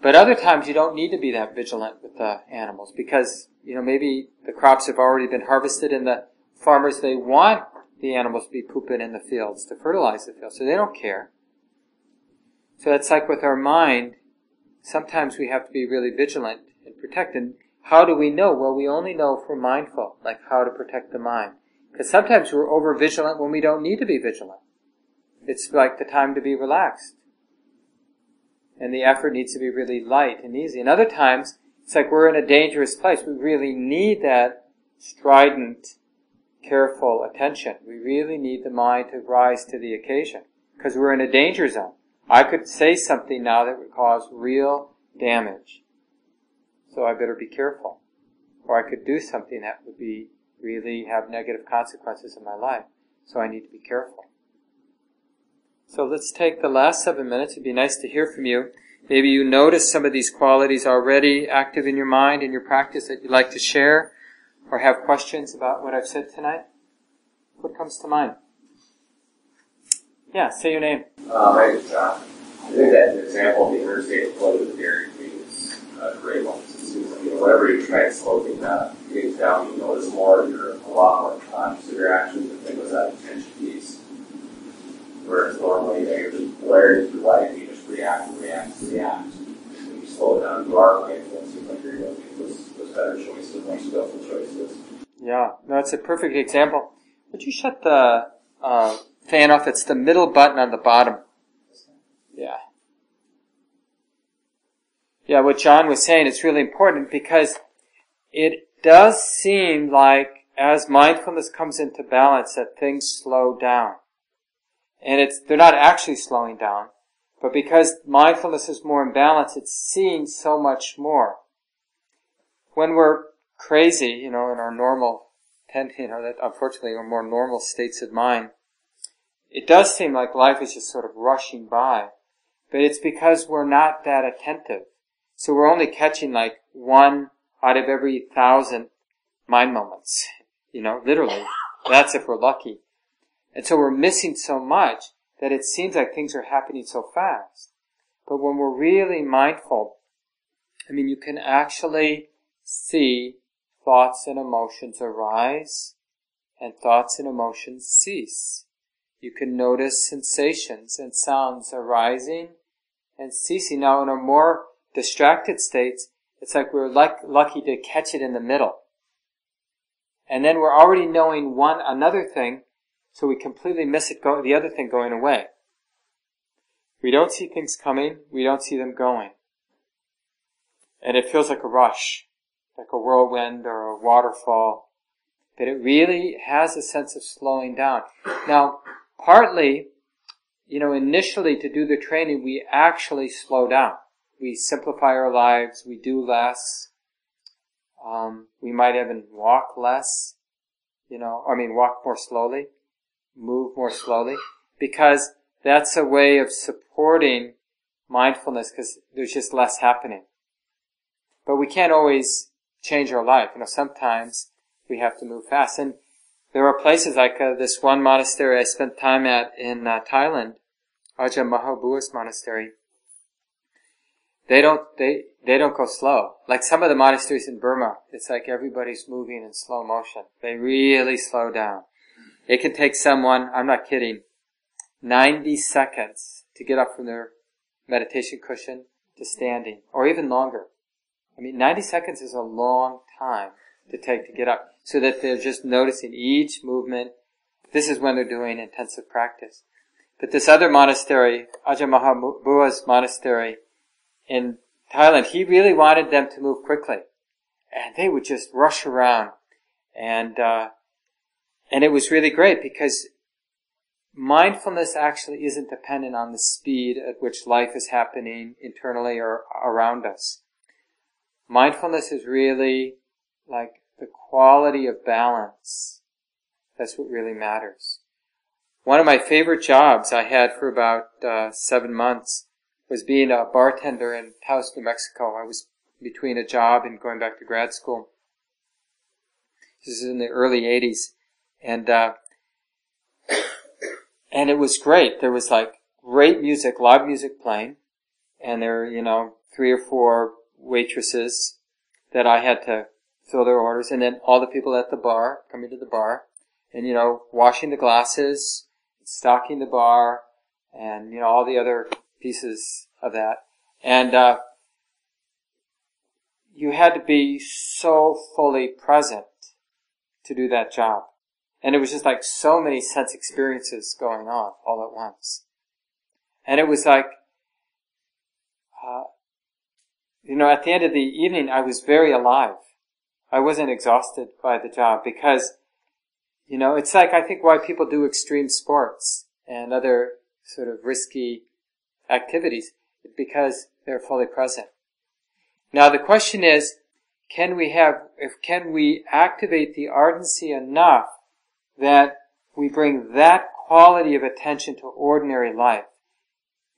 But other times you don't need to be that vigilant with the animals because, you know, maybe the crops have already been harvested and the farmers, they want the animals to be pooping in the fields to fertilize the fields, so they don't care. So it's like with our mind, sometimes we have to be really vigilant and protect. And how do we know? Well, we only know if we're mindful, like how to protect the mind. Because sometimes we're over vigilant when we don't need to be vigilant. It's like the time to be relaxed. And the effort needs to be really light and easy. And other times, it's like we're in a dangerous place. We really need that strident, careful attention. We really need the mind to rise to the occasion. Because we're in a danger zone. I could say something now that would cause real damage. So I better be careful. Or I could do something that would be really have negative consequences in my life. So I need to be careful. So let's take the last seven minutes. It'd be nice to hear from you. Maybe you notice some of these qualities already active in your mind in your practice that you'd like to share or have questions about what I've said tonight. What comes to mind? Yeah, say your name. Uh, my name is John. I think that an example of the interstate flow of the dairy is a great one. You know, whenever you try and slow things down, things down, you notice more, you're a lot more conscious of your actions and things that attention piece. Whereas normally, you know, you're just blaring through life, you react and react and react. When you slow down, you are mindful. It seems like you're making those, those better choices, more skillful choices. Yeah, no, it's a perfect example. Would you shut the uh, fan off? It's the middle button on the bottom. Yeah. Yeah, what John was saying is really important because it does seem like as mindfulness comes into balance that things slow down. And it's, they're not actually slowing down, but because mindfulness is more in balance, it's seeing so much more. When we're crazy, you know, in our normal, you know, that unfortunately are more normal states of mind, it does seem like life is just sort of rushing by. But it's because we're not that attentive. So we're only catching like one out of every thousand mind moments. You know, literally. That's if we're lucky. And so we're missing so much that it seems like things are happening so fast. But when we're really mindful, I mean, you can actually see thoughts and emotions arise and thoughts and emotions cease. You can notice sensations and sounds arising and ceasing. Now, in a more distracted state, it's like we're like, lucky to catch it in the middle. And then we're already knowing one, another thing, so we completely miss it go, the other thing going away. We don't see things coming, we don't see them going. And it feels like a rush, like a whirlwind or a waterfall. But it really has a sense of slowing down. Now, partly, you know, initially to do the training, we actually slow down. We simplify our lives, we do less, um, we might even walk less, you know, I mean, walk more slowly, move more slowly, because that's a way of supporting mindfulness because there's just less happening. But we can't always change our life. You know, sometimes we have to move fast. And there are places like uh, this one monastery I spent time at in uh, Thailand, Ajahn monastery. They don't, they, they don't go slow. Like some of the monasteries in Burma, it's like everybody's moving in slow motion. They really slow down. It can take someone, I'm not kidding, 90 seconds to get up from their meditation cushion to standing, or even longer. I mean, 90 seconds is a long time to take to get up, so that they're just noticing each movement. This is when they're doing intensive practice. But this other monastery, Ajahn monastery, in Thailand, he really wanted them to move quickly. And they would just rush around. And, uh, and it was really great because mindfulness actually isn't dependent on the speed at which life is happening internally or around us. Mindfulness is really like the quality of balance. That's what really matters. One of my favorite jobs I had for about uh, seven months was being a bartender in Taos, New Mexico. I was between a job and going back to grad school. This is in the early 80s. And, uh, and it was great. There was like great music, live music playing. And there were, you know, three or four waitresses that I had to fill their orders. And then all the people at the bar, coming to the bar. And, you know, washing the glasses, stocking the bar, and, you know, all the other pieces of that. And uh, you had to be so fully present to do that job. And it was just like so many sense experiences going on all at once. And it was like, uh, you know, at the end of the evening, I was very alive. I wasn't exhausted by the job because, you know, it's like I think why people do extreme sports and other sort of risky activities because they're fully present. Now the question is, can we have, if can we activate the ardency enough that we bring that quality of attention to ordinary life?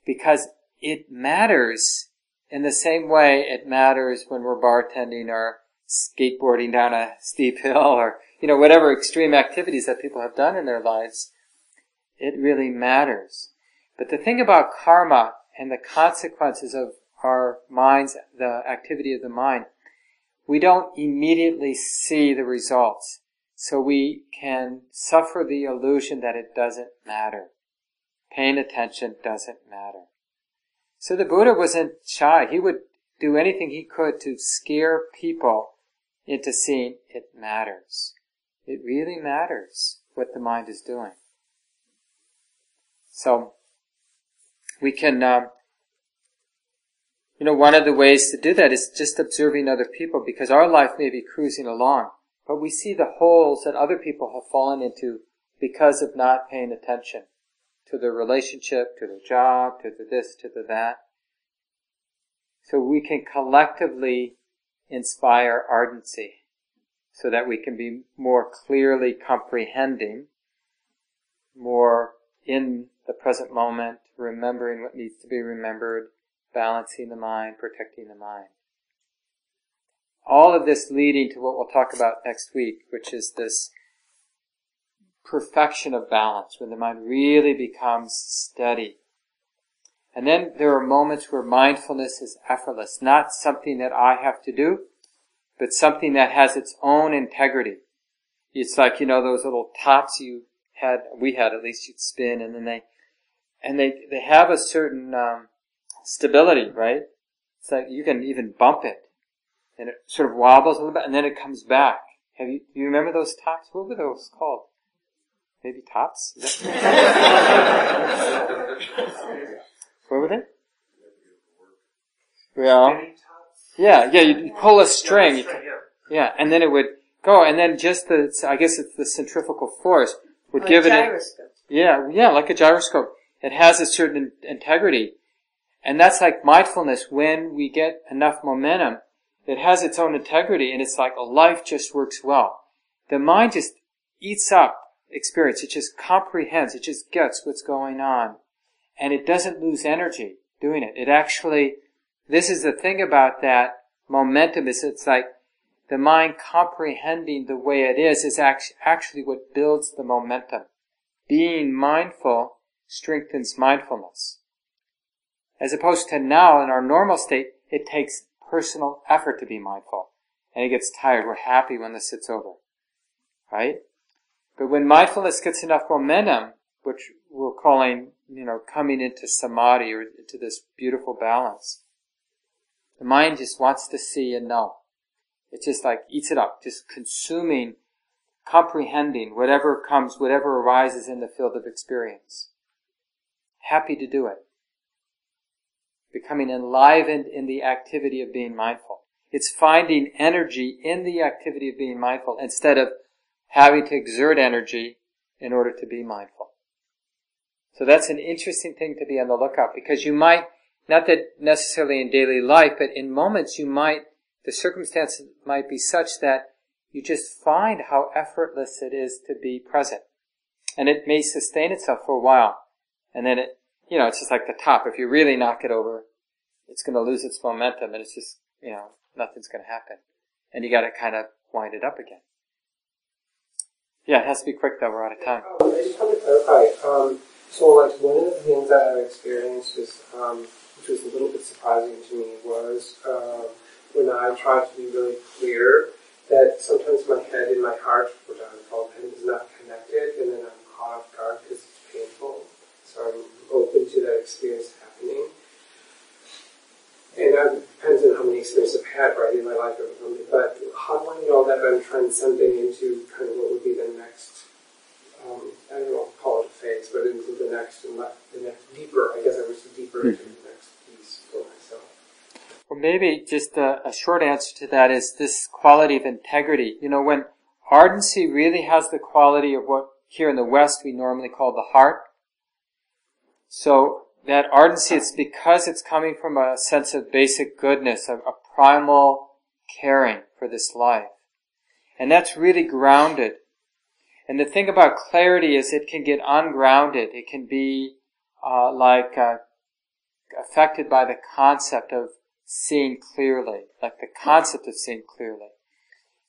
Because it matters in the same way it matters when we're bartending or skateboarding down a steep [LAUGHS] hill or, you know, whatever extreme activities that people have done in their lives. It really matters. But the thing about karma and the consequences of our minds, the activity of the mind, we don't immediately see the results. So we can suffer the illusion that it doesn't matter. Paying attention doesn't matter. So the Buddha wasn't shy. He would do anything he could to scare people into seeing it matters. It really matters what the mind is doing. So, we can, um, you know, one of the ways to do that is just observing other people because our life may be cruising along, but we see the holes that other people have fallen into because of not paying attention to their relationship, to their job, to the this, to the that. So we can collectively inspire ardency so that we can be more clearly comprehending, more in the present moment, remembering what needs to be remembered, balancing the mind, protecting the mind. All of this leading to what we'll talk about next week, which is this perfection of balance, when the mind really becomes steady. And then there are moments where mindfulness is effortless, not something that I have to do, but something that has its own integrity. It's like, you know, those little tops you had, we had at least, you'd spin and then they, and they, they have a certain, um, stability, right? It's like you can even bump it and it sort of wobbles a little bit and then it comes back. Have you, do you remember those tops? What were those called? Maybe tops? [LAUGHS] what were they? Yeah. Yeah, yeah, you pull a string. Yeah, and then it would go, and then just the, I guess it's the centrifugal force would Like give it. A, gyroscope. yeah, yeah, like a gyroscope. It has a certain integrity. And that's like mindfulness. When we get enough momentum, it has its own integrity and it's like life just works well. The mind just eats up experience. It just comprehends. It just gets what's going on. And it doesn't lose energy doing it. It actually, this is the thing about that momentum is it's like the mind comprehending the way it is is actually what builds the momentum. Being mindful strengthens mindfulness. As opposed to now in our normal state, it takes personal effort to be mindful. And it gets tired. We're happy when this sits over. Right? But when mindfulness gets enough momentum, which we're calling, you know, coming into samadhi or into this beautiful balance, the mind just wants to see and know. It just like eats it up, just consuming, comprehending whatever comes, whatever arises in the field of experience. Happy to do it. Becoming enlivened in the activity of being mindful. It's finding energy in the activity of being mindful instead of having to exert energy in order to be mindful. So that's an interesting thing to be on the lookout because you might, not that necessarily in daily life, but in moments you might, the circumstances might be such that you just find how effortless it is to be present. And it may sustain itself for a while. And then it, you know, it's just like the top. If you really knock it over, it's going to lose its momentum and it's just, you know, nothing's going to happen. And you got to kind of wind it up again. Yeah, it has to be quick though. We're out of time. Um, I just want to clarify. Um, so, like, one of the things that I've experienced is, um, which was a little bit surprising to me, was um, when I tried to be really clear that sometimes my head and my heart, what I would call head, is not connected, and then I'm caught off guard because it's painful. So I'm open to that experience happening. And that depends on how many experiences I've had, right, in my life. But how do I know that I'm transcending into kind of what would be the next, um, I don't know, call it a phase, but into the next and le- the next deeper, I guess I was deeper into the next piece for myself. Well, maybe just a, a short answer to that is this quality of integrity. You know, when ardency really has the quality of what here in the West we normally call the heart. So that ardency, it's because it's coming from a sense of basic goodness, of a primal caring for this life. And that's really grounded. And the thing about clarity is it can get ungrounded. It can be uh, like uh, affected by the concept of seeing clearly, like the concept of seeing clearly.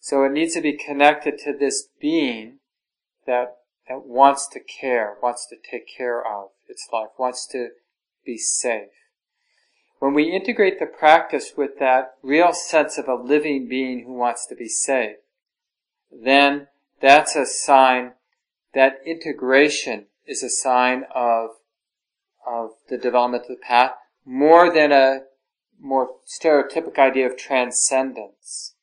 So it needs to be connected to this being that that wants to care, wants to take care of its life, wants to be safe. When we integrate the practice with that real sense of a living being who wants to be safe, then that's a sign, that integration is a sign of, of the development of the path more than a more stereotypic idea of transcendence.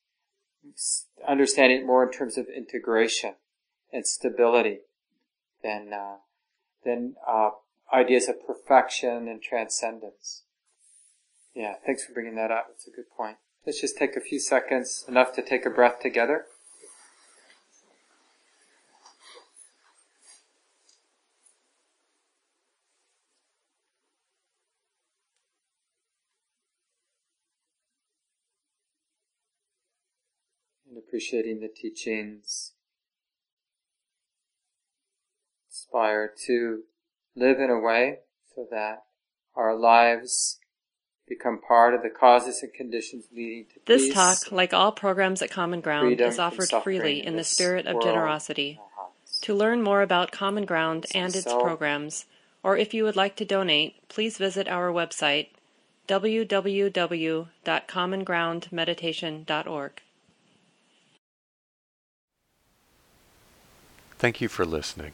Understanding it more in terms of integration and stability than, uh, than, uh, ideas of perfection and transcendence. Yeah, thanks for bringing that up. It's a good point. Let's just take a few seconds, enough to take a breath together. And appreciating the teachings. Inspire to live in a way so that our lives become part of the causes and conditions leading to This peace. talk, like all programs at Common Ground, freedom is offered freely in the spirit of generosity. and our hearts. To learn more about Common Ground and its So- programs, or if you would like to donate, please visit our website www.commongroundmeditation.org. Thank you for listening.